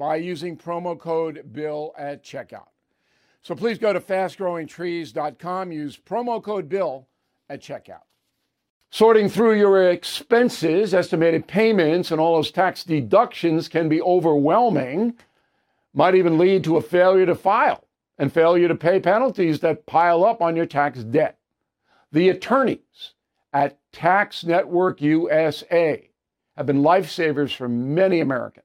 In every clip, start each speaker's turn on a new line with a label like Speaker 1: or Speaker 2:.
Speaker 1: by using promo code BILL at checkout. So please go to fastgrowingtrees.com, use promo code BILL at checkout. Sorting through your expenses, estimated payments, and all those tax deductions can be overwhelming, might even lead to a failure to file and failure to pay penalties that pile up on your tax debt. The attorneys at Tax Network USA have been lifesavers for many Americans.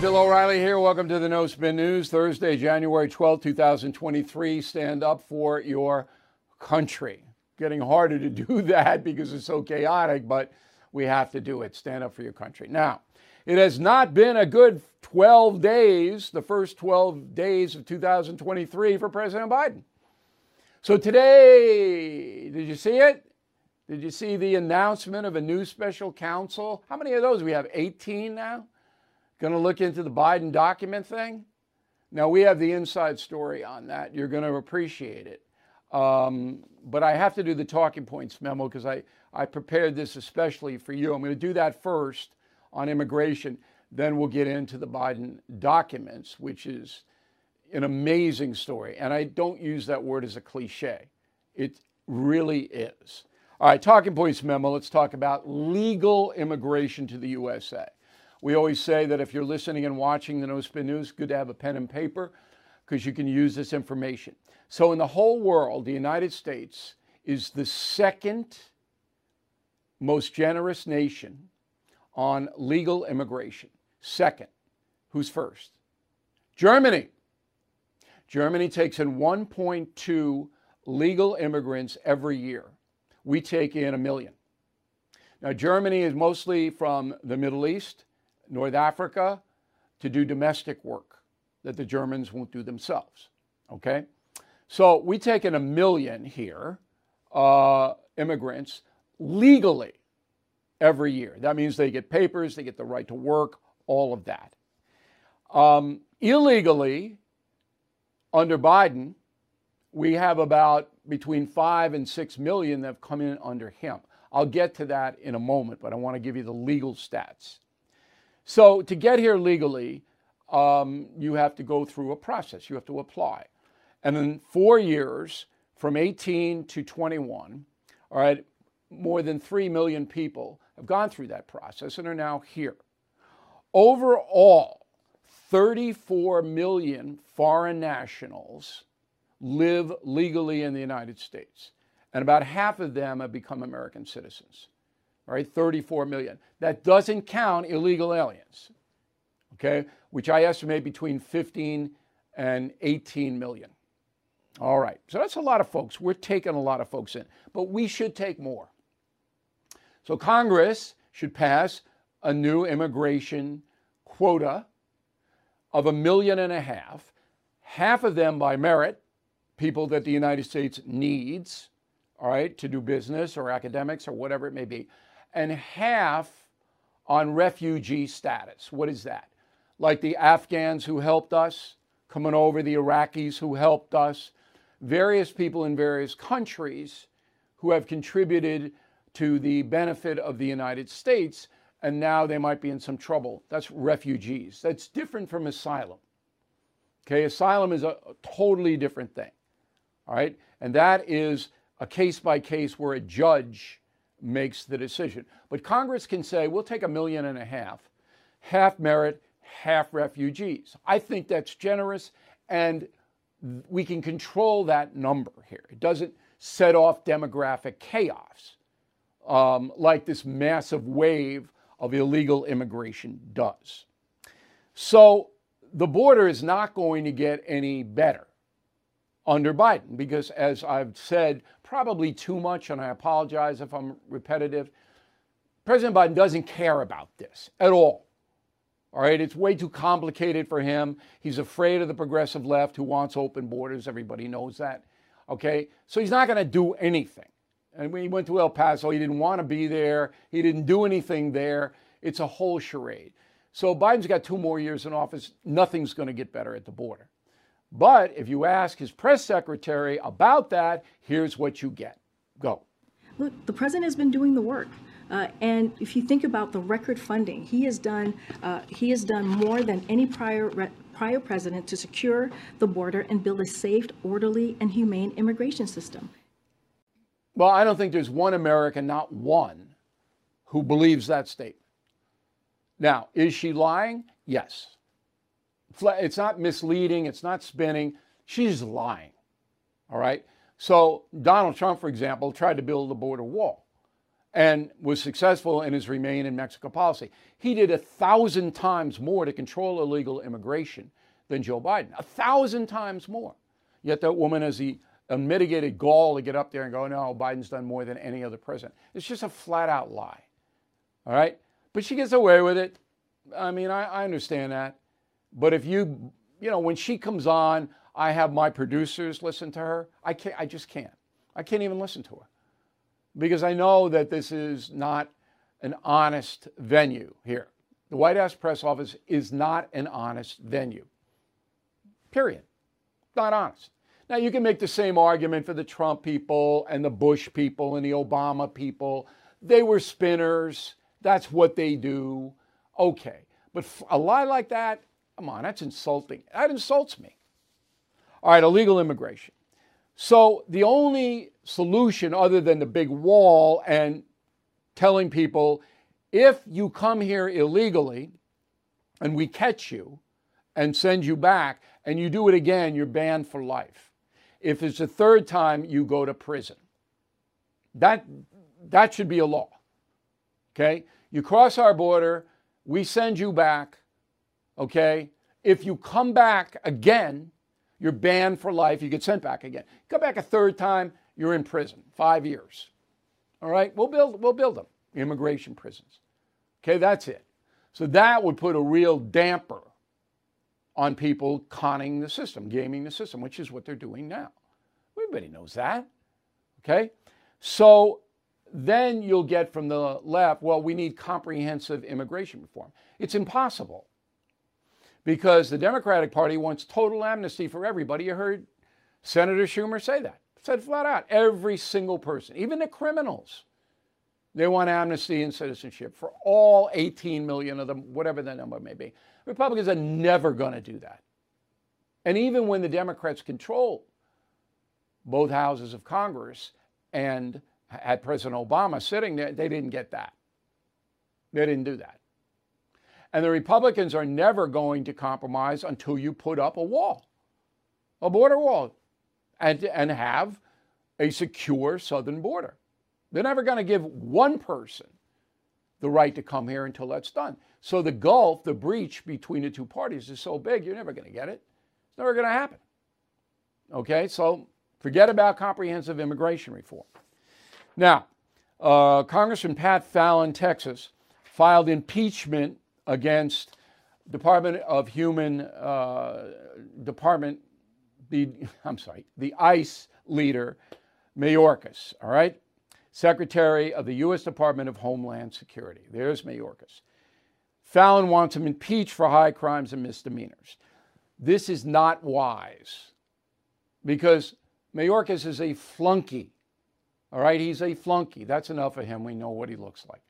Speaker 1: Bill O'Reilly here. Welcome to the No Spin News. Thursday, January 12, 2023. Stand up for your country. Getting harder to do that because it's so chaotic, but we have to do it. Stand up for your country. Now, it has not been a good 12 days, the first 12 days of 2023 for President Biden. So today, did you see it? Did you see the announcement of a new special counsel? How many of those? We have 18 now? Going to look into the Biden document thing? Now, we have the inside story on that. You're going to appreciate it. Um, but I have to do the talking points memo because I, I prepared this especially for you. I'm going to do that first on immigration. Then we'll get into the Biden documents, which is an amazing story. And I don't use that word as a cliche, it really is. All right, talking points memo. Let's talk about legal immigration to the USA. We always say that if you're listening and watching the No Spin News, good to have a pen and paper because you can use this information. So, in the whole world, the United States is the second most generous nation on legal immigration. Second, who's first? Germany. Germany takes in 1.2 legal immigrants every year. We take in a million. Now, Germany is mostly from the Middle East North Africa to do domestic work that the Germans won't do themselves. Okay? So we take in a million here, uh, immigrants, legally every year. That means they get papers, they get the right to work, all of that. Um, illegally, under Biden, we have about between five and six million that have come in under him. I'll get to that in a moment, but I want to give you the legal stats. So to get here legally, um, you have to go through a process. You have to apply. And in four years, from 18 to 21, all right, more than 3 million people have gone through that process and are now here. Overall, 34 million foreign nationals live legally in the United States, and about half of them have become American citizens right, 34 million. That doesn't count illegal aliens. Okay? which I estimate between 15 and 18 million. All right, so that's a lot of folks. We're taking a lot of folks in, but we should take more. So Congress should pass a new immigration quota of a million and a half, half of them by merit, people that the United States needs, all right, to do business or academics or whatever it may be, and half on refugee status. What is that? Like the Afghans who helped us coming over, the Iraqis who helped us, various people in various countries who have contributed to the benefit of the United States, and now they might be in some trouble. That's refugees. That's different from asylum. Okay, asylum is a, totally different thing. All right, and that is a case by case where a judge makes the decision. But Congress can say, we'll take a million and a half, half merit, half refugees. I think that's generous, and we can control that number here. It doesn't set off demographic chaos um, like this massive wave of illegal immigration does. So the border is not going to get any better under Biden because, as I've said, probably too much, and I apologize if I'm repetitive. President Biden doesn't care about this at all. All right, it's way too complicated for him. He's afraid of the progressive left who wants open borders. Everybody knows that. Okay, so he's not going to do anything. And when he went to El Paso, he didn't want to be there. He didn't do anything there. It's a whole charade. So Biden's got two more years in office. Nothing's going to get better at the border. But if you ask his press secretary about that, here's what you get. Go.
Speaker 2: Look, the president has been doing the work. Uh, and if you think about the record funding, he has done uh, he has done more than any prior re- prior president to secure the border and build a safe, orderly, and humane immigration system.
Speaker 1: Well, I don't think there's one American, not one, who believes that statement. Now, is she lying? Yes. It's not misleading, it's not spinning. She's lying. All right? So, Donald Trump, for example, tried to build a border wall and was successful in his remain in Mexico policy. He did a thousand times more to control illegal immigration than Joe Biden, a thousand times more. Yet that woman has the unmitigated gall to get up there and go, no, Biden's done more than any other president. It's just a flat out lie. All right? But she gets away with it. I mean, I, I understand that. But if you, you know, when she comes on, I have my producers listen to her. I can't, I just can't. I can't even listen to her because I know that this is not an honest venue here. The White House press office is not an honest venue. Period. Not honest. Now, you can make the same argument for the Trump people and the Bush people and the Obama people. They were spinners. That's what they do. Okay. But a lie like that, come on, that's insulting. That insults me. All right, illegal immigration. So the only solution other than the big wall and telling people if you come here illegally and we catch you and send you back and you do it again, you're banned for life. If it's the third time, you go to prison. That, that should be a law. Okay? You cross our border, we send you back, okay? If you come back again, you're banned for life. You get sent back again. Come back a third time, you're in prison, five years. All right, we'll build, we'll build them, immigration prisons. Okay, that's it. So that would put a real damper on people conning the system, gaming the system, which is what they're doing now. Everybody knows that. Okay? So then you'll get from the left, well, we need comprehensive immigration reform. It's impossible because the Democratic Party wants total amnesty for everybody. You heard Senator Schumer say that. Said flat out, every single person, even the criminals, they want amnesty and citizenship for all 18 million of them, whatever the number may be. Republicans are never going to do that. And even when the Democrats control both houses of Congress and had President Obama sitting there, they didn't get that. They didn't do that. And the Republicans are never going to compromise until you put up a wall, a border wall, and, and have a secure southern border. They're never going to give one person the right to come here until that's done. So the gulf, the breach between the two parties is so big, you're never going to get it. It's never going to happen. Okay, so forget about comprehensive immigration reform. Now, uh, Congressman Pat Fallon, Texas, filed impeachment against Department of Human uh, Department, the I'm sorry, the ICE leader, Mayorkas. All right, Secretary of the U.S. Department of Homeland Security. There's Mayorkas. Fallon wants him impeached for high crimes and misdemeanors. This is not wise because Mayorkas is a flunky. All right, he's a flunky. That's enough of him. We know what he looks like.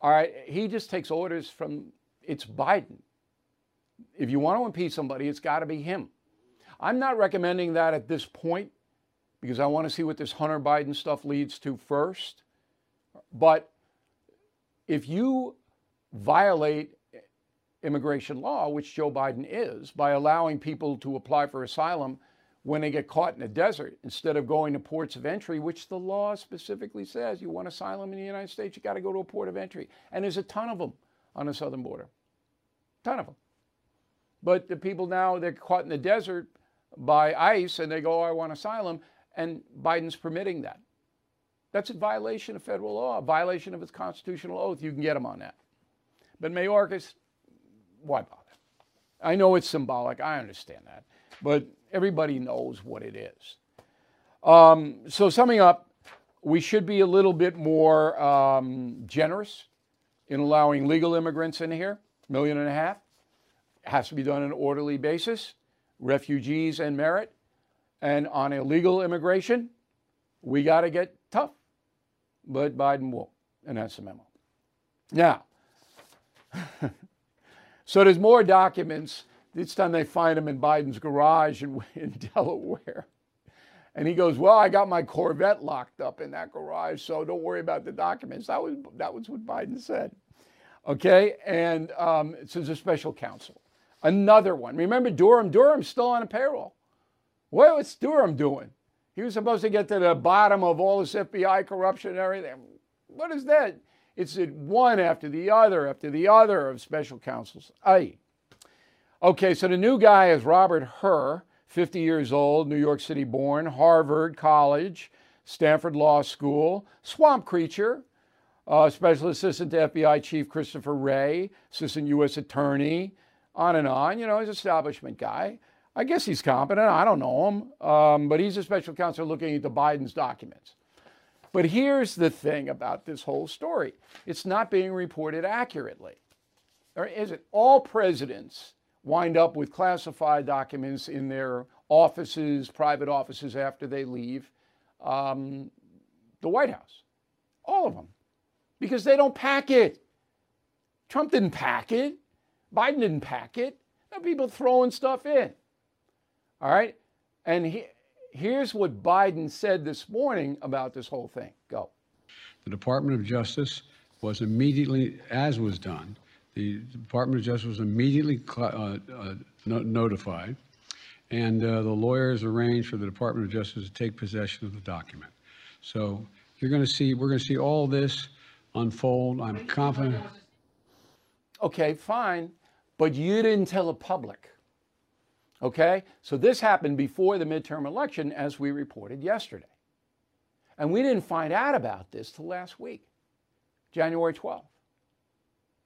Speaker 1: All right, he just takes orders from it's Biden. If you want to impeach somebody, it's got to be him. I'm not recommending that at this point because I want to see what this Hunter Biden stuff leads to first. But if you violate immigration law, which Joe Biden is, by allowing people to apply for asylum when they get caught in the desert instead of going to ports of entry, which the law specifically says you want asylum in the United States, you got to go to a port of entry. And there's a ton of them on the southern border. Ton of them. But the people now, they're caught in the desert by ICE and they go, oh, I want asylum. And Biden's permitting that. That's a violation of federal law, a violation of his constitutional oath. You can get them on that. But Mayorkas, why bother? I know it's symbolic. I understand that. But everybody knows what it is. Um, so, summing up, we should be a little bit more um, generous in allowing legal immigrants in here, million and a half. It has to be done on an orderly basis. Refugees and merit. And on illegal immigration, we got to get tough. But Biden won't. And that's the memo. Now, so there's more documents. This time they find him in Biden's garage in, in Delaware. And he goes, Well, I got my Corvette locked up in that garage, so don't worry about the documents. That was, that was what Biden said. Okay, and um, there's a special counsel. Another one. Remember Durham? Durham's still on a payroll. What's Durham doing? He was supposed to get to the bottom of all this FBI corruption and everything. What is that? It's it one after the other after the other of special counsels. Aye. Okay, so the new guy is Robert Hur, 50 years old, New York City born, Harvard College, Stanford Law School, swamp creature, uh, special assistant to FBI Chief Christopher Wray, assistant U.S. attorney, on and on. You know, he's an establishment guy. I guess he's competent. I don't know him. Um, but he's a special counsel looking into Biden's documents. But here's the thing about this whole story it's not being reported accurately. Or is it? All presidents wind up with classified documents in their offices, private offices, after they leave um, the White House. All of them. Because they don't pack it. Trump didn't pack it. Biden didn't pack it. There people throwing stuff in. All right? And he, here's what Biden said this morning about this whole thing. Go.
Speaker 3: The Department of Justice was immediately, as was done, the Department of Justice was immediately uh, uh, no- notified, and uh, the lawyers arranged for the Department of Justice to take possession of the document. So you're going to see, we're going to see all this unfold. I'm confident.
Speaker 1: Okay, fine, but you didn't tell the public. Okay? So this happened before the midterm election, as we reported yesterday. And we didn't find out about this till last week, January 12th.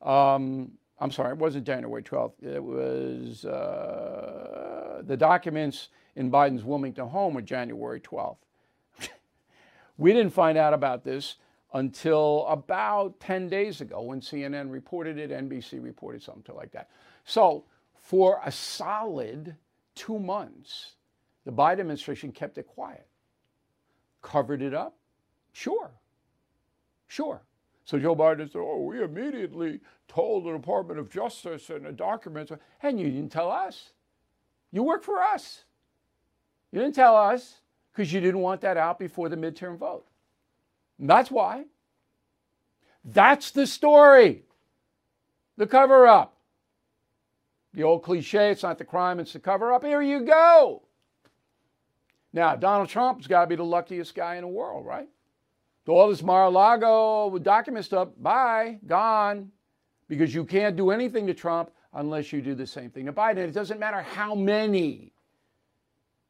Speaker 1: Um, I'm sorry, it wasn't January 12th. It was uh, the documents in Biden's Wilmington home were January 12th. we didn't find out about this until about 10 days ago when CNN reported it, NBC reported something like that. So, for a solid two months, the Biden administration kept it quiet. Covered it up? Sure. Sure. So Joe Biden said, Oh, we immediately told the Department of Justice and the documents, and you didn't tell us. You work for us. You didn't tell us because you didn't want that out before the midterm vote. And that's why. That's the story. The cover up. The old cliche, it's not the crime, it's the cover up. Here you go. Now, Donald Trump's got to be the luckiest guy in the world, right? All this Mar a Lago document stuff, bye, gone. because you can't do anything to Trump unless you do the same thing to Biden. It doesn't matter how many.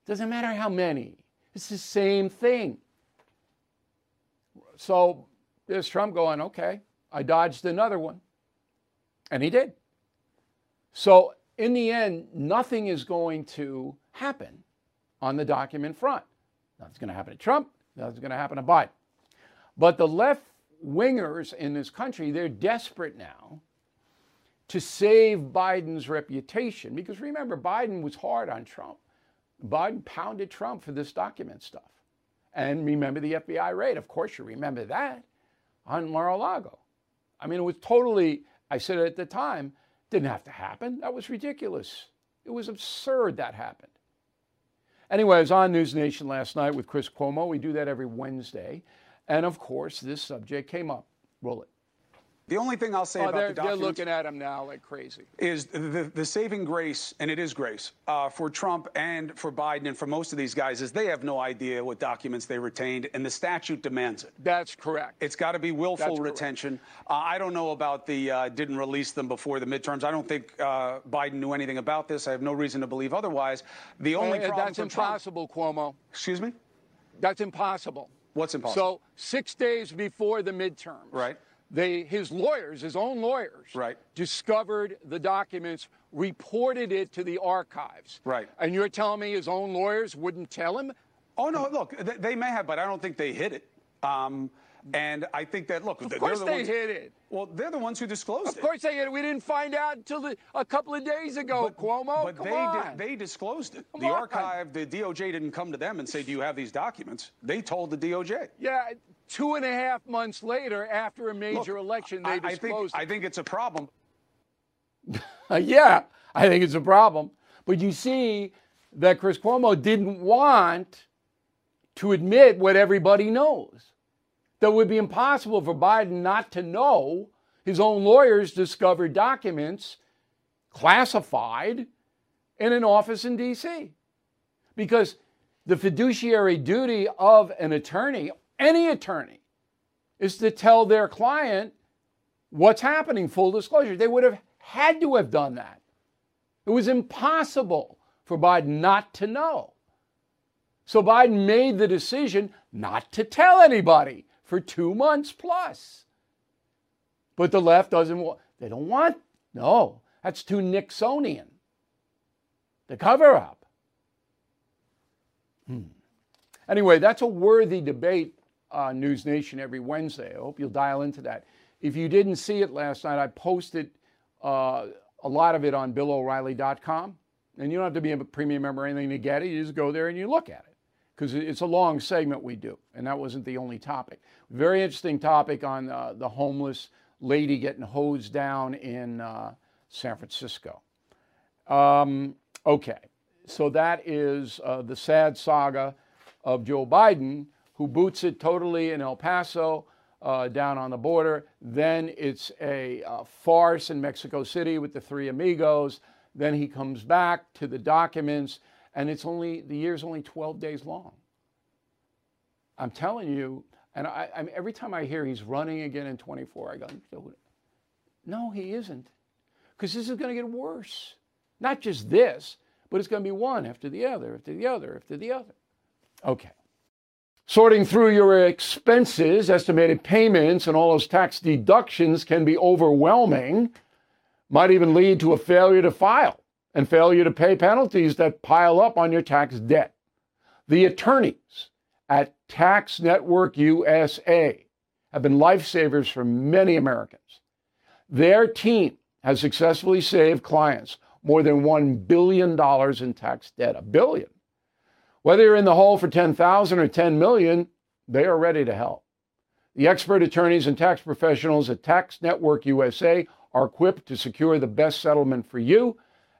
Speaker 1: It doesn't matter how many. It's the same thing. So there's Trump going, okay, I dodged another one. And he did. So in the end, nothing is going to happen on the document front. Nothing's going to happen to Trump. Nothing's going to happen to Biden. But the left wingers in this country, they're desperate now to save Biden's reputation. Because remember, Biden was hard on Trump. Biden pounded Trump for this document stuff. And remember the FBI raid. Of course, you remember that on Mar a Lago. I mean, it was totally, I said it at the time, didn't have to happen. That was ridiculous. It was absurd that happened. Anyway, I was on News Nation last night with Chris Cuomo. We do that every Wednesday. And of course, this subject came up. Roll it.
Speaker 4: The only thing I'll say
Speaker 1: Oh,
Speaker 4: about
Speaker 1: they're,
Speaker 4: the
Speaker 1: they're looking at him now like crazy.
Speaker 4: is the, the saving grace, and it is grace, uh, for Trump and for Biden and for most of these guys is they have no idea what documents they retained, and the statute demands it.
Speaker 1: That's correct.
Speaker 4: It's got to be willful
Speaker 1: That's
Speaker 4: retention. Uh, I don't know about the uh, didn't release them before the midterms. I don't think uh, Biden knew anything about this. I have no reason to believe otherwise. The only
Speaker 1: Uh,
Speaker 4: problem
Speaker 1: that's impossible, Cuomo.
Speaker 4: Excuse me,
Speaker 1: That's impossible.
Speaker 4: What's impossible?
Speaker 1: So six days before the midterms,
Speaker 4: Right.
Speaker 1: They, his lawyers, his own lawyers,
Speaker 4: Right.
Speaker 1: discovered the documents, reported it to the archives.
Speaker 4: Right.
Speaker 1: And you're telling me his own lawyers wouldn't tell him?
Speaker 4: oh no, look, th- they may have, but I don't think they hid it. Um, and I think that look,
Speaker 1: Of
Speaker 4: they're
Speaker 1: course
Speaker 4: the
Speaker 1: they
Speaker 4: ones,
Speaker 1: hid it.
Speaker 4: Well, they're the ones who disclosed
Speaker 1: Of
Speaker 4: it.
Speaker 1: Of course they hid it. We didn't find out until the, a couple of days ago, Cuomo.
Speaker 4: But
Speaker 1: Come
Speaker 4: they
Speaker 1: on.
Speaker 4: Did, they disclosed it.
Speaker 1: Come
Speaker 4: the
Speaker 1: on.
Speaker 4: archive, the DOJ didn't come to them and say, "Do you have these documents?" They told the DOJ.
Speaker 1: yeah, two and a half months later, after a major
Speaker 4: Look,
Speaker 1: election, they
Speaker 4: I, I think
Speaker 1: disclosed
Speaker 4: I think it's a problem.
Speaker 1: Yeah, I think it's a problem. But you see that Chris Cuomo didn't want to admit what everybody knows. That it would be impossible for Biden not to know his own lawyers discovered documents classified in an office in D.C. Because the fiduciary duty of an attorney, any attorney, is to tell their client what's happening, full disclosure. They would have had to have done that. It was impossible for Biden not to know. So Biden made the decision not to tell anybody for two months plus. But the left doesn't want, they don't want, no, that's too Nixonian. The cover up. Hmm. Anyway, that's a worthy debate on News Nation every Wednesday. I hope you'll dial into that. If you didn't see it last night, I posted uh, a lot of it on BillO'Reilly.com. And you don't have to be a premium member or anything to get it. You just go there and you look at it because it's a long segment we do. And that wasn't the only topic. Very interesting topic on uh, the homeless lady getting hosed down in uh, San Francisco. Um, okay, so that is uh, the sad saga of Joe Biden, who boots it totally in El Paso, uh, down on the border. Then it's a uh, farce in Mexico City with the three amigos. Then he comes back to the documents, and it's only the year's only 12 days long. I'm telling you, and I, I mean, every time I hear he's running again in 24, I go, no, he isn't, because this is going to get worse. Not just this, but it's going to be one after the other, after the other, after the other. Okay. Sorting through your expenses, estimated payments, and all those tax deductions can be overwhelming, might even lead to a failure to file and failure to pay penalties that pile up on your tax debt. The attorneys at Tax Network USA have been lifesavers for many Americans. Their team has successfully saved clients more than $1 billion in tax debt. A billion. Whether you're in the hole for 10,000 or 10 million, they are ready to help. The expert attorneys and tax professionals at Tax Network USA are equipped to secure the best settlement for you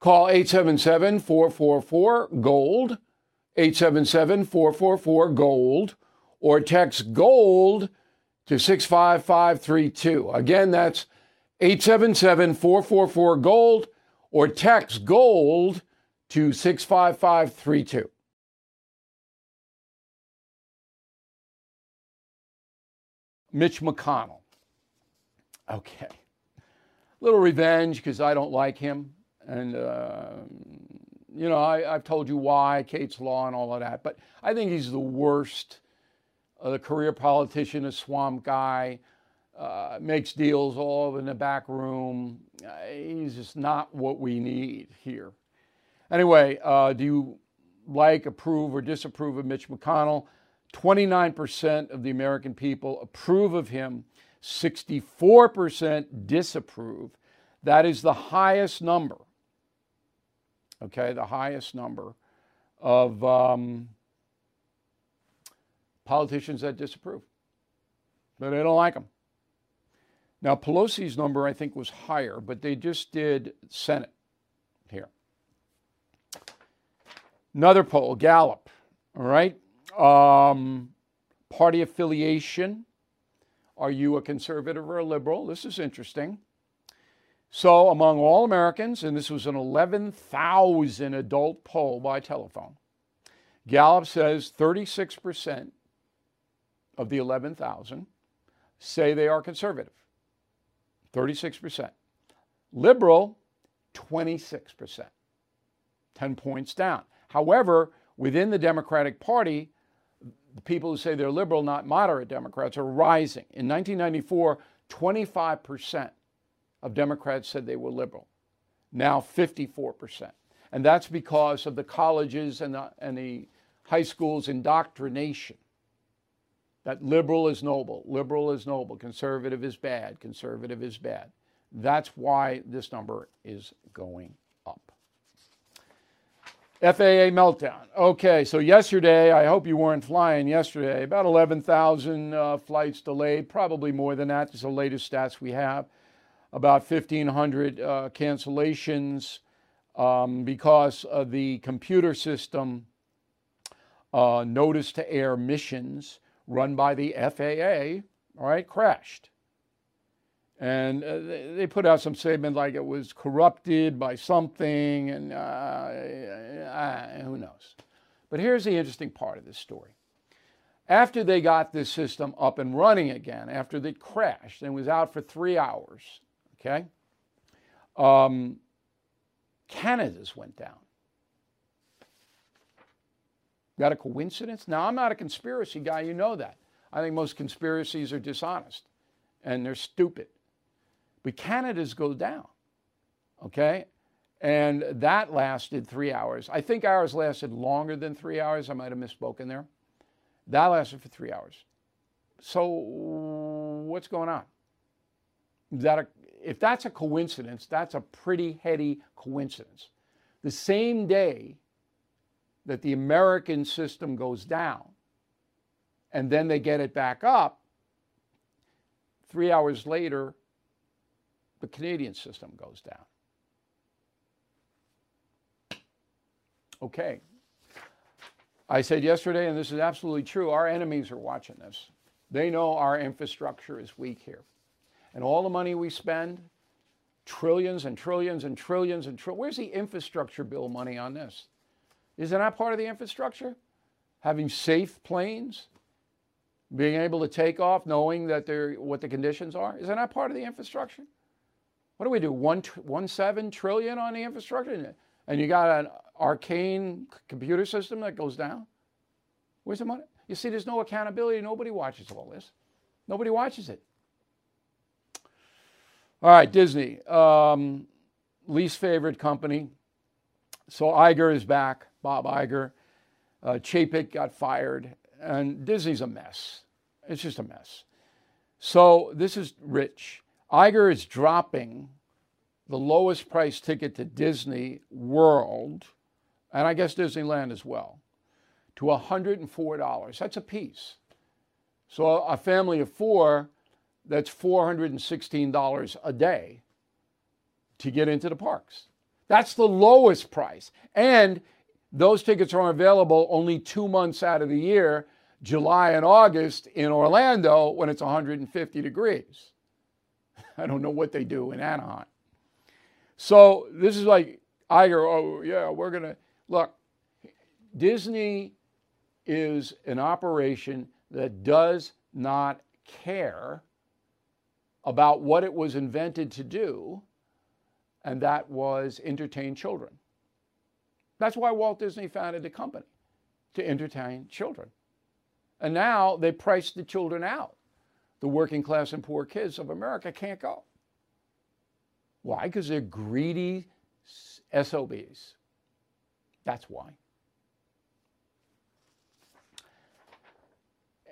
Speaker 1: Call 877 444 GOLD, 877 444 GOLD, or text GOLD to 65532. Again, that's 877 444 GOLD, or text GOLD to 65532. Mitch McConnell. Okay. Little revenge because I don't like him. And, uh, you know, I, have told you why, Kate's Law and all of that. But I think he's the worst, uh, the career politician, a swamp guy, uh, makes deals all in the back room. Uh, he's just not what we need here. Anyway, uh, do you like, approve, or disapprove of Mitch McConnell? 29% of the American people approve of him, 64% disapprove. That is the highest number, okay, the highest number of um, politicians that disapprove. But they don't like them. Now, Pelosi's number, I think, was higher, but they just did Senate here. Another poll, Gallup, all right? Um, party affiliation. Are you a conservative or a liberal? This is interesting. So, among all Americans, and this was an 11,000 adult poll by telephone, Gallup says 36% of the 11,000 say they are conservative. 36%. Liberal, 26%. 10 points down. However, within the Democratic Party, the people who say they're liberal, not moderate Democrats, are rising. In 1994, 25% of Democrats said they were liberal. Now 54%. And that's because of the colleges and the, and the high schools' indoctrination that liberal is noble, liberal is noble, conservative is bad, conservative is bad. That's why this number is going up. FAA meltdown. Okay, so yesterday, I hope you weren't flying yesterday, about 11,000 uh, flights delayed, probably more than that. The latest stats we have. About 1,500 uh, cancellations um, because of the computer system uh, notice to air missions run by the FAA, all right, crashed. And uh, they put out some statement like it was corrupted by something, and uh, uh, who knows. But here's the interesting part of this story. After they got this system up and running again, after it crashed and was out for three hours, okay, um, Canada's went down. Got a coincidence? Now, I'm not a conspiracy guy, you know that. I think most conspiracies are dishonest and they're stupid. But Canada's go down. Okay? And that lasted three hours. I think ours lasted longer than three hours. I might have misspoken there. That lasted for three hours. So, what's going on? Is that a, if that's a coincidence, that's a pretty heady coincidence. The same day that the American system goes down, and then they get it back up, three hours later, the Canadian system goes down. Okay. I said yesterday, and this is absolutely true, our enemies are watching this. They know our infrastructure is weak here. And all the money we spend, trillions and trillions and trillions and trillions, where's the infrastructure bill money on this? Isn't that part of the infrastructure? Having safe planes, being able to take off knowing that they're what the conditions are. Isn't that part of the infrastructure? What do we do? One, one seven trillion on the infrastructure, and you got an arcane computer system that goes down. Where's the money? You see, there's no accountability. Nobody watches all this. Nobody watches it. All right, Disney, um, least favorite company. So Iger is back, Bob Iger. Uh, Chapek got fired, and Disney's a mess. It's just a mess. So this is rich. Iger is dropping the lowest price ticket to Disney World, and I guess Disneyland as well, to $104. That's a piece. So a family of four that's $416 a day to get into the parks. That's the lowest price. And those tickets are available only two months out of the year, July and August in Orlando when it's 150 degrees. I don't know what they do in Anaheim. So this is like Iger, oh, yeah, we're going to look. Disney is an operation that does not care about what it was invented to do, and that was entertain children. That's why Walt Disney founded the company, to entertain children. And now they price the children out. The working class and poor kids of America can't go. Why? Because they're greedy SOBs. That's why.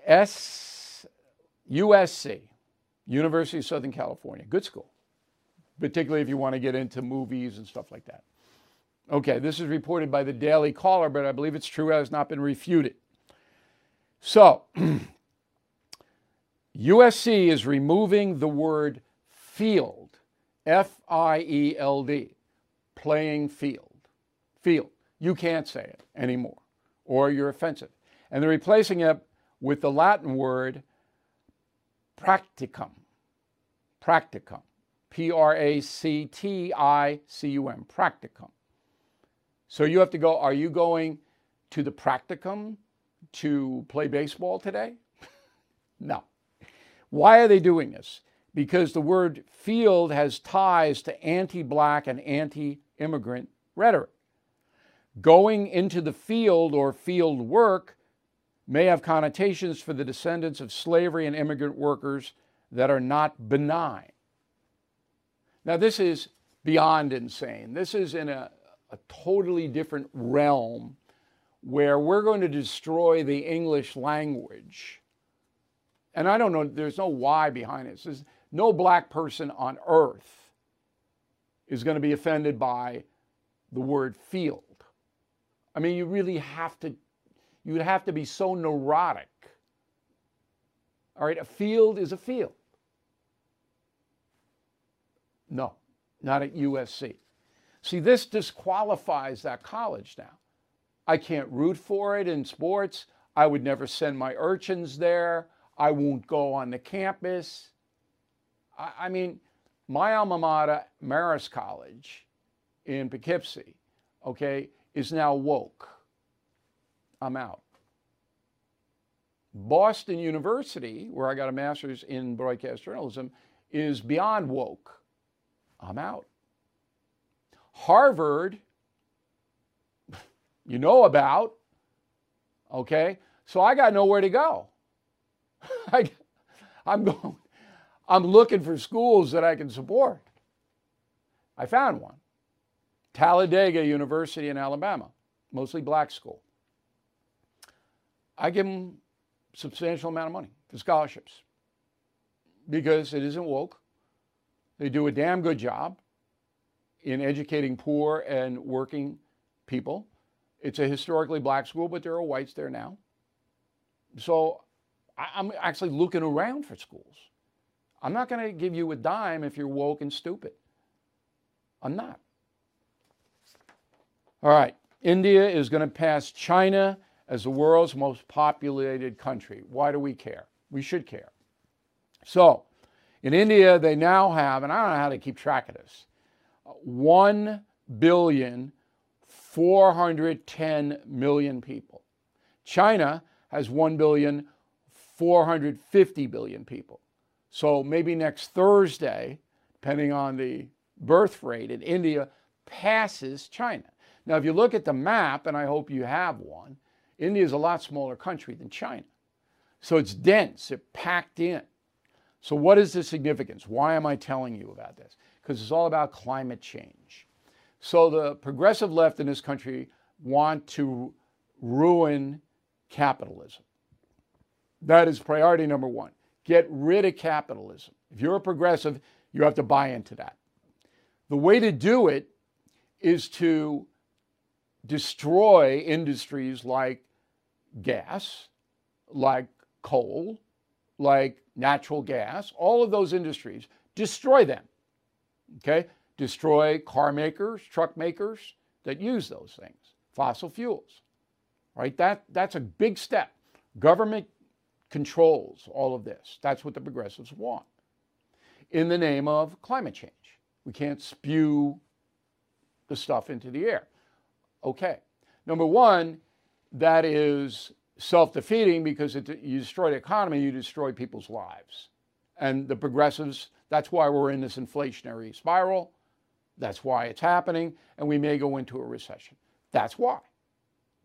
Speaker 1: S USC University of Southern California. Good school, particularly if you want to get into movies and stuff like that. Okay, this is reported by the Daily Caller, but I believe it's true, it has not been refuted. So, USC is removing the word field, F I E L D, playing field. Field. You can't say it anymore, or you're offensive. And they're replacing it with the Latin word practicum. Practicum. P R A C T I C U M. Practicum. So you have to go, are you going to the practicum to play baseball today? no. Why are they doing this? Because the word field has ties to anti black and anti immigrant rhetoric. Going into the field or field work may have connotations for the descendants of slavery and immigrant workers that are not benign. Now, this is beyond insane. This is in a, a totally different realm where we're going to destroy the English language. And I don't know, there's no why behind it. Says no black person on earth is going to be offended by the word field. I mean, you really have to you would have to be so neurotic. All right, a field is a field. No, not at USC. See, this disqualifies that college now. I can't root for it in sports. I would never send my urchins there. I won't go on the campus. I, I mean, my alma mater, Marist College in Poughkeepsie, okay, is now woke. I'm out. Boston University, where I got a master's in broadcast journalism, is beyond woke. I'm out. Harvard, you know about, okay? So I got nowhere to go. I, am going, I'm looking for schools that I can support. I found one. Talladega University in Alabama, mostly black school. I give them substantial amount of money for scholarships because it isn't woke. They do a damn good job in educating poor and working people. It's a historically black school, but there are whites there now. So I'm actually looking around for schools. I'm not going to give you a dime if you're woke and stupid. I'm not. All right. India is going to pass China as the world's most populated country. Why do we care? We should care. So, in India, they now have, and I don't know how to keep track of this, 1 billion 410 million people. China has 1 billion 450 billion people. So maybe next Thursday, depending on the birth rate in India, passes China. Now, if you look at the map, and I hope you have one, India is a lot smaller country than China. So it's dense, it's packed in. So, what is the significance? Why am I telling you about this? Because it's all about climate change. So, the progressive left in this country want to ruin capitalism. That is priority number one. Get rid of capitalism. If you're a progressive, you have to buy into that. The way to do it is to destroy industries like gas, like coal, like natural gas, all of those industries, destroy them. Okay? Destroy car makers, truck makers that use those things, fossil fuels. Right? That, that's a big step. Government controls all of this. That's what the progressives want. In the name of climate change. We can't spew the stuff into the air. Okay. Number one, that is self defeating because it, you destroy the economy, you destroy people's lives. And the progressives, that's why we're in this inflationary spiral. That's why it's happening. And we may go into a recession. That's why.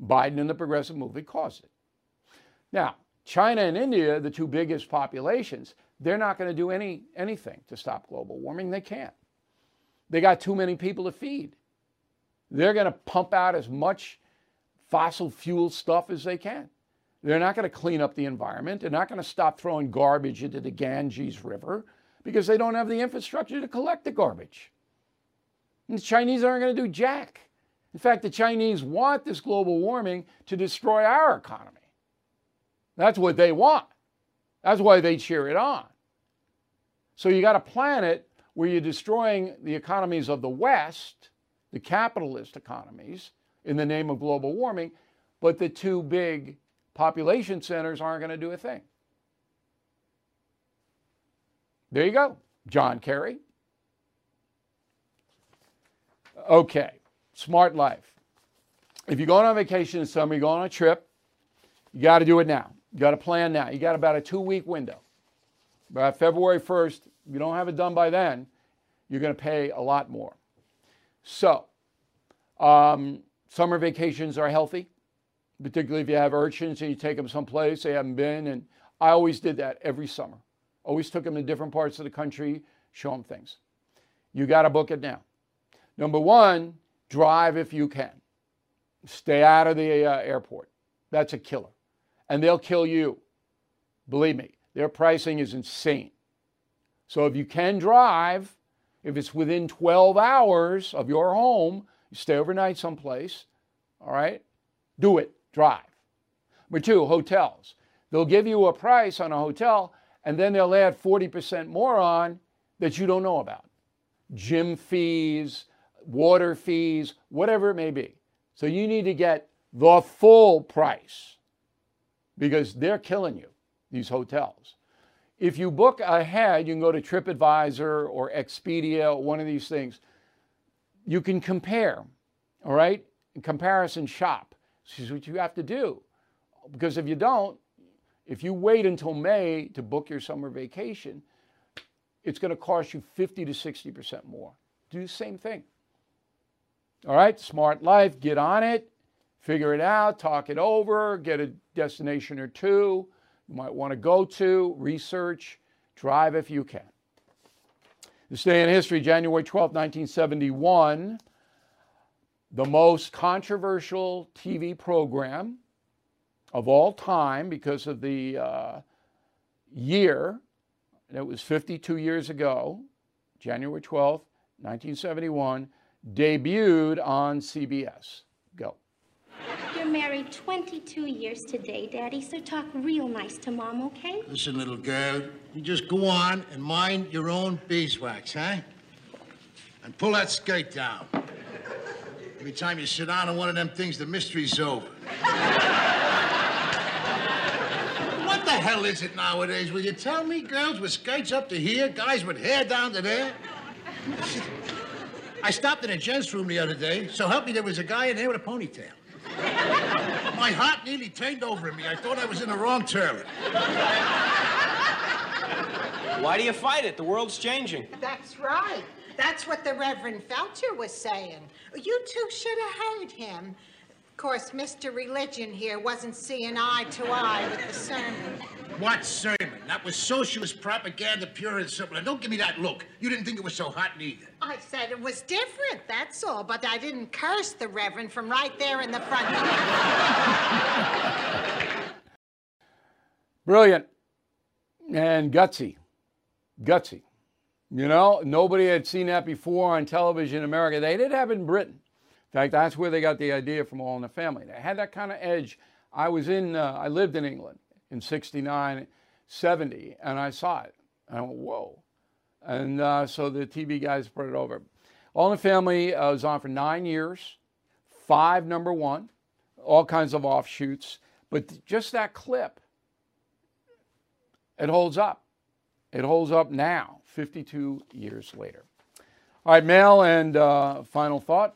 Speaker 1: Biden and the progressive movement caused it. Now, China and India, the two biggest populations, they're not going to do any, anything to stop global warming. They can't. They got too many people to feed. They're going to pump out as much fossil fuel stuff as they can. They're not going to clean up the environment. They're not going to stop throwing garbage into the Ganges River because they don't have the infrastructure to collect the garbage. And the Chinese aren't going to do jack. In fact, the Chinese want this global warming to destroy our economy. That's what they want. That's why they cheer it on. So you got a planet where you're destroying the economies of the West, the capitalist economies, in the name of global warming, but the two big population centers aren't going to do a thing. There you go, John Kerry. Okay, smart life. If you're going on vacation in summer, you're going on a trip, you got to do it now. You got to plan now. You got about a two week window. By February 1st, if you don't have it done by then, you're going to pay a lot more. So, um, summer vacations are healthy, particularly if you have urchins and you take them someplace they haven't been. And I always did that every summer. Always took them to different parts of the country, show them things. You got to book it now. Number one, drive if you can. Stay out of the uh, airport. That's a killer and they'll kill you. Believe me, their pricing is insane. So if you can drive, if it's within 12 hours of your home, you stay overnight someplace, all right? Do it, drive. Number two, hotels. They'll give you a price on a hotel, and then they'll add 40% more on that you don't know about. Gym fees, water fees, whatever it may be. So you need to get the full price because they're killing you, these hotels. If you book ahead, you can go to TripAdvisor or Expedia, one of these things. You can compare, all right? Comparison shop. This is what you have to do. Because if you don't, if you wait until May to book your summer vacation, it's going to cost you 50 to 60% more. Do the same thing. All right, smart life, get on it figure it out, talk it over, get a destination or two you might want to go to, research, drive if you can. This day in history, January 12, 1971, the most controversial TV program of all time because of the uh, year, and it was 52 years ago, January 12, 1971, debuted on CBS. Go.
Speaker 5: Married 22 years today, Daddy, so talk real nice to Mom, okay?
Speaker 6: Listen, little girl, you just go on and mind your own beeswax, huh? And pull that skirt down. Every time you sit down on one of them things, the mystery's over. what the hell is it nowadays? Will you tell me girls with skirts up to here, guys with hair down to there? I stopped in a gents' room the other day, so help me, there was a guy in there with a ponytail. My heart nearly turned over in me. I thought I was in the wrong toilet.
Speaker 7: Why do you fight it? The world's changing.
Speaker 8: That's right. That's what the Reverend Felcher was saying. You two should have heard him. Of course, Mr. Religion here wasn't seeing eye to eye with the sermon.
Speaker 6: What sermon? That was socialist propaganda, pure and simple. And don't give me that look. You didn't think it was so hot neither.
Speaker 8: I said it was different, that's all, but I didn't curse the Reverend from right there in the front.
Speaker 1: Brilliant and gutsy. Gutsy. You know, nobody had seen that before on television in America. They did have it in Britain. Fact, that's where they got the idea from All in the Family. They had that kind of edge. I was in, uh, I lived in England in 69, 70, and I saw it. And I went, whoa. And uh, so the TV guys put it over. All in the Family uh, was on for nine years, five number one, all kinds of offshoots. But just that clip, it holds up. It holds up now, 52 years later. All right, mail and uh, final thought.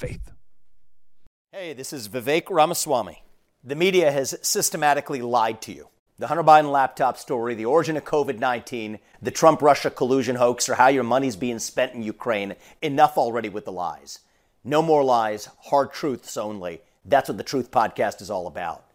Speaker 9: Faith.
Speaker 10: Hey, this is Vivek Ramaswamy. The media has systematically lied to you. The Hunter Biden laptop story, the origin of COVID 19, the Trump Russia collusion hoax, or how your money's being spent in Ukraine. Enough already with the lies. No more lies, hard truths only. That's what the Truth Podcast is all about.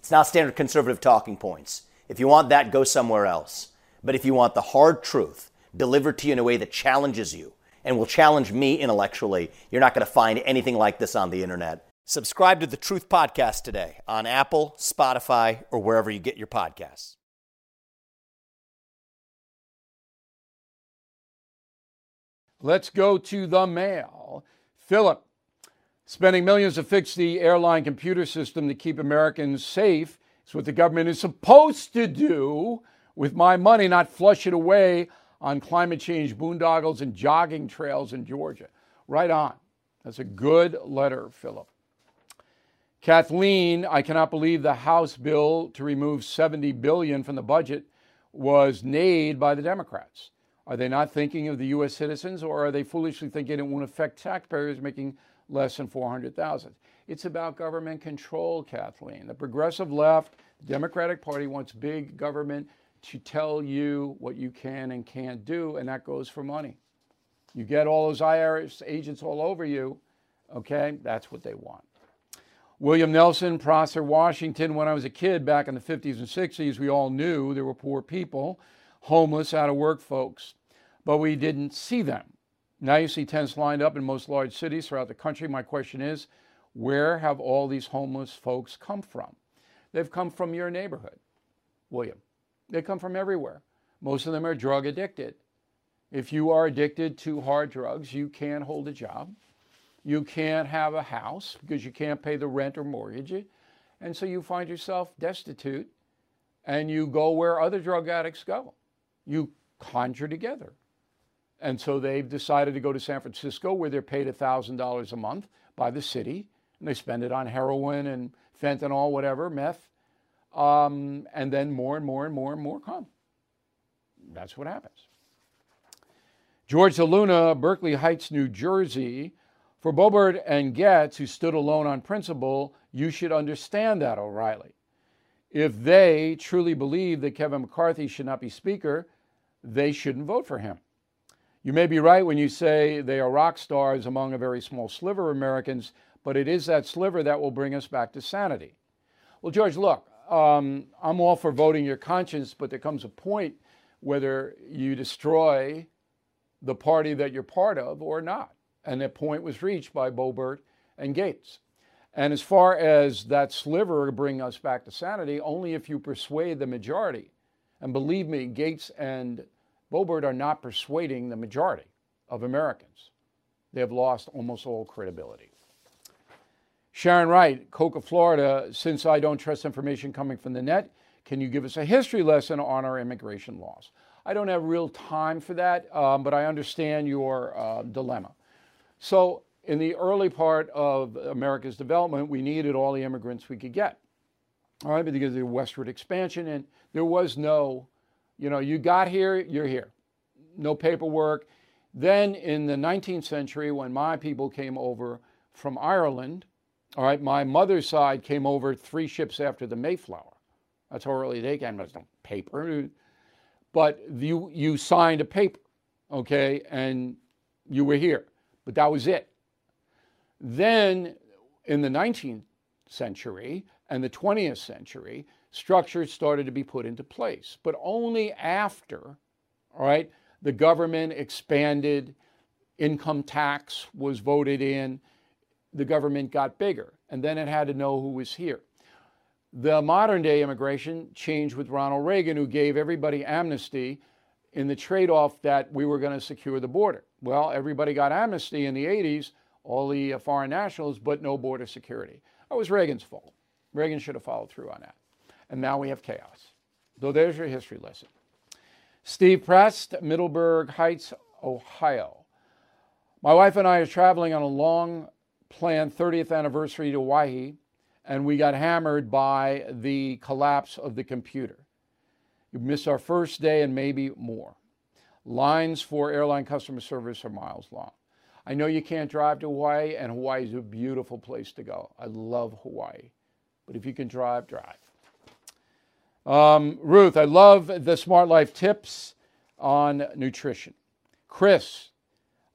Speaker 10: It's not standard conservative talking points. If you want that, go somewhere else. But if you want the hard truth delivered to you in a way that challenges you and will challenge me intellectually, you're not going to find anything like this on the internet. Subscribe to the Truth Podcast today on Apple, Spotify, or wherever you get your podcasts.
Speaker 1: Let's go to the mail. Philip, spending millions to fix the airline computer system to keep Americans safe is what the government is supposed to do with my money, not flush it away on climate change boondoggles and jogging trails in Georgia. Right on. That's a good letter, Philip. Kathleen, I cannot believe the House bill to remove 70 billion from the budget was made by the Democrats. Are they not thinking of the U.S. citizens, or are they foolishly thinking it won't affect taxpayers making less than 400,000? It's about government control, Kathleen. The progressive left, Democratic Party wants big government to tell you what you can and can't do, and that goes for money. You get all those IRS agents all over you, okay? That's what they want. William Nelson, Prosser, Washington. When I was a kid back in the 50s and 60s, we all knew there were poor people, homeless, out of work folks, but we didn't see them. Now you see tents lined up in most large cities throughout the country. My question is where have all these homeless folks come from? They've come from your neighborhood, William. They come from everywhere. Most of them are drug addicted. If you are addicted to hard drugs, you can't hold a job. You can't have a house because you can't pay the rent or mortgage. And so you find yourself destitute and you go where other drug addicts go. You conjure together. And so they've decided to go to San Francisco where they're paid $1,000 a month by the city and they spend it on heroin and fentanyl, whatever, meth. Um, and then more and more and more and more come. That's what happens. George Luna, Berkeley Heights, New Jersey, for Boebert and Gaetz, who stood alone on principle, you should understand that, O'Reilly. If they truly believe that Kevin McCarthy should not be Speaker, they shouldn't vote for him. You may be right when you say they are rock stars among a very small sliver of Americans, but it is that sliver that will bring us back to sanity. Well, George, look, um, I'm all for voting your conscience, but there comes a point whether you destroy the party that you're part of or not. And that point was reached by Boebert and Gaetz. And as far as that sliver bring us back to sanity, only if you persuade the majority. And believe me, Gaetz and Boebert are not persuading the majority of Americans. They have lost almost all credibility. Sharon Wright, Cocoa, Florida. Since I don't trust information coming from the net, can you give us a history lesson on our immigration laws? I don't have real time for that, um, but I understand your uh, dilemma. So, in the early part of America's development, we needed all the immigrants we could get. All right, because of the westward expansion, and there was no, you know, you got here, you're here. No paperwork. Then in the 19th century, when my people came over from Ireland, all right, my mother's side came over three ships after the Mayflower. That's how early they came. There's no paper, but you you signed a paper, okay, and you were here. But that was it. Then in the 19th century and the 20th century, structures started to be put into place, but only after, all right, the government expanded, income tax was voted in, the government got bigger, and then it had to know who was here. The modern day immigration changed with Ronald Reagan, who gave everybody amnesty in the trade off that we were going to secure the border. Well, everybody got amnesty in the 80s, all the uh, foreign nationals, but no border security. That was Reagan's fault. Reagan should have followed through on that. And now we have chaos. So there's your history lesson. Steve Prest, Middleburg Heights, Ohio. My wife and I are traveling on a long planned 30th anniversary to Hawaii, and we got hammered by the collapse of the computer. You missed our first day and maybe more. Lines for airline customer service are miles long. I know you can't drive to Hawaii, and Hawaii is a beautiful place to go. I love Hawaii. But if you can drive, drive. Um, Ruth, I love the Smart Life tips on nutrition. Chris,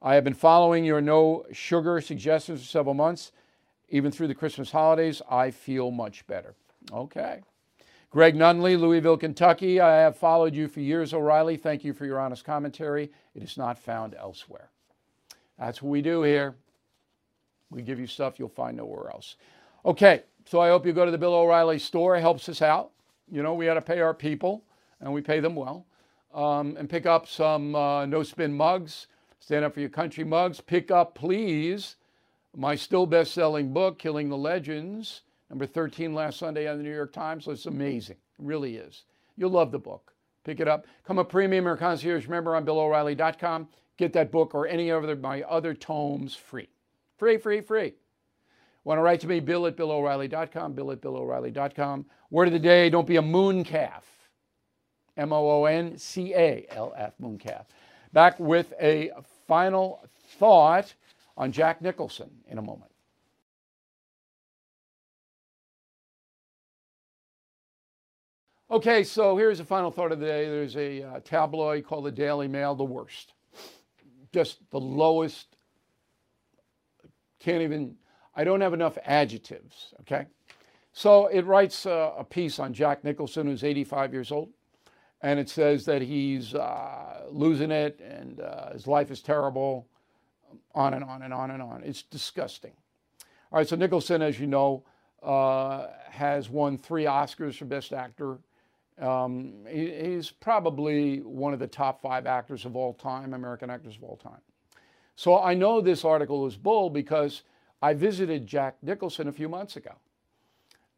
Speaker 1: I have been following your no sugar suggestions for several months. Even through the Christmas holidays, I feel much better. Okay. Greg Nunley, Louisville, Kentucky. I have followed you for years, O'Reilly. Thank you for your honest commentary. It is not found elsewhere. That's what we do here. We give you stuff you'll find nowhere else. Okay, so I hope you go to the Bill O'Reilly store. It helps us out. You know, we got to pay our people, and we pay them well. Um, and pick up some uh, no spin mugs Stand Up for Your Country mugs. Pick up, please, my still best selling book, Killing the Legends, number 13 last Sunday on the New York Times. It's amazing. It really is. You'll love the book. Pick it up. Come a premium or concierge member on BillO'Reilly.com. Get that book or any of my other tomes free. Free, free, free. Want to write to me, bill at BillO'Reilly.com, bill at BillO'Reilly.com. Word of the day, don't be a moon calf. M O O N C A L F, moon calf. Back with a final thought on Jack Nicholson in a moment. Okay, so here's a final thought of the day. There's a uh, tabloid called the Daily Mail, the worst. Just the lowest. Can't even, I don't have enough adjectives, okay? So it writes uh, a piece on Jack Nicholson, who's 85 years old and it says that he's uh, losing it and uh, his life is terrible, on and on and on and on. It's disgusting. All right, so Nicholson, as you know, uh, has won three Oscars for Best Actor. Um, he, he's probably one of the top five actors of all time, American actors of all time. So I know this article is bull because I visited Jack Nicholson a few months ago,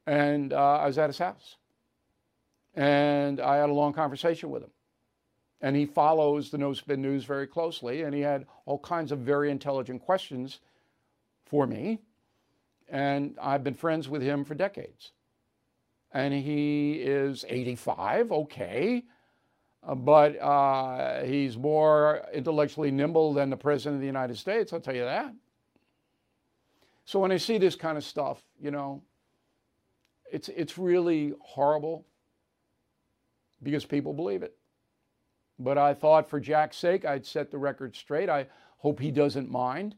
Speaker 1: and uh, I was at his house and I had a long conversation with him. And he follows the No Spin News very closely, and he had all kinds of very intelligent questions for me. And I've been friends with him for decades. And he is 85, okay, uh, but uh, he's more intellectually nimble than the President of the United States, I'll tell you that. So when I see this kind of stuff, you know, it's, it's really horrible because people believe it. But I thought for Jack's sake, I'd set the record straight. I hope he doesn't mind.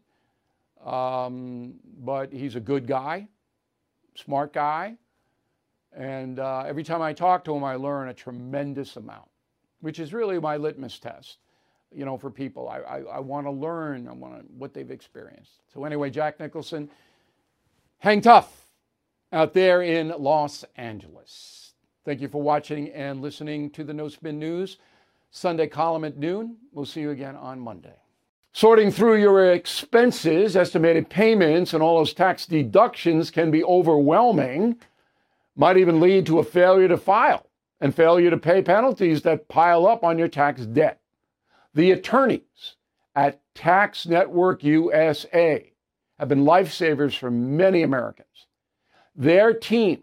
Speaker 1: Um, but he's a good guy, smart guy. And uh, every time I talk to him, I learn a tremendous amount, which is really my litmus test, you know, for people. I, I, I want to learn I wanna, what they've experienced. So, anyway, Jack Nicholson, hang tough out there in Los Angeles. Thank you for watching and listening to the No Spin News Sunday column at noon. We'll see you again on Monday. Sorting through your expenses, estimated payments, and all those tax deductions can be overwhelming, might even lead to a failure to file and failure to pay penalties that pile up on your tax debt. The attorneys at Tax Network USA have been lifesavers for many Americans. Their team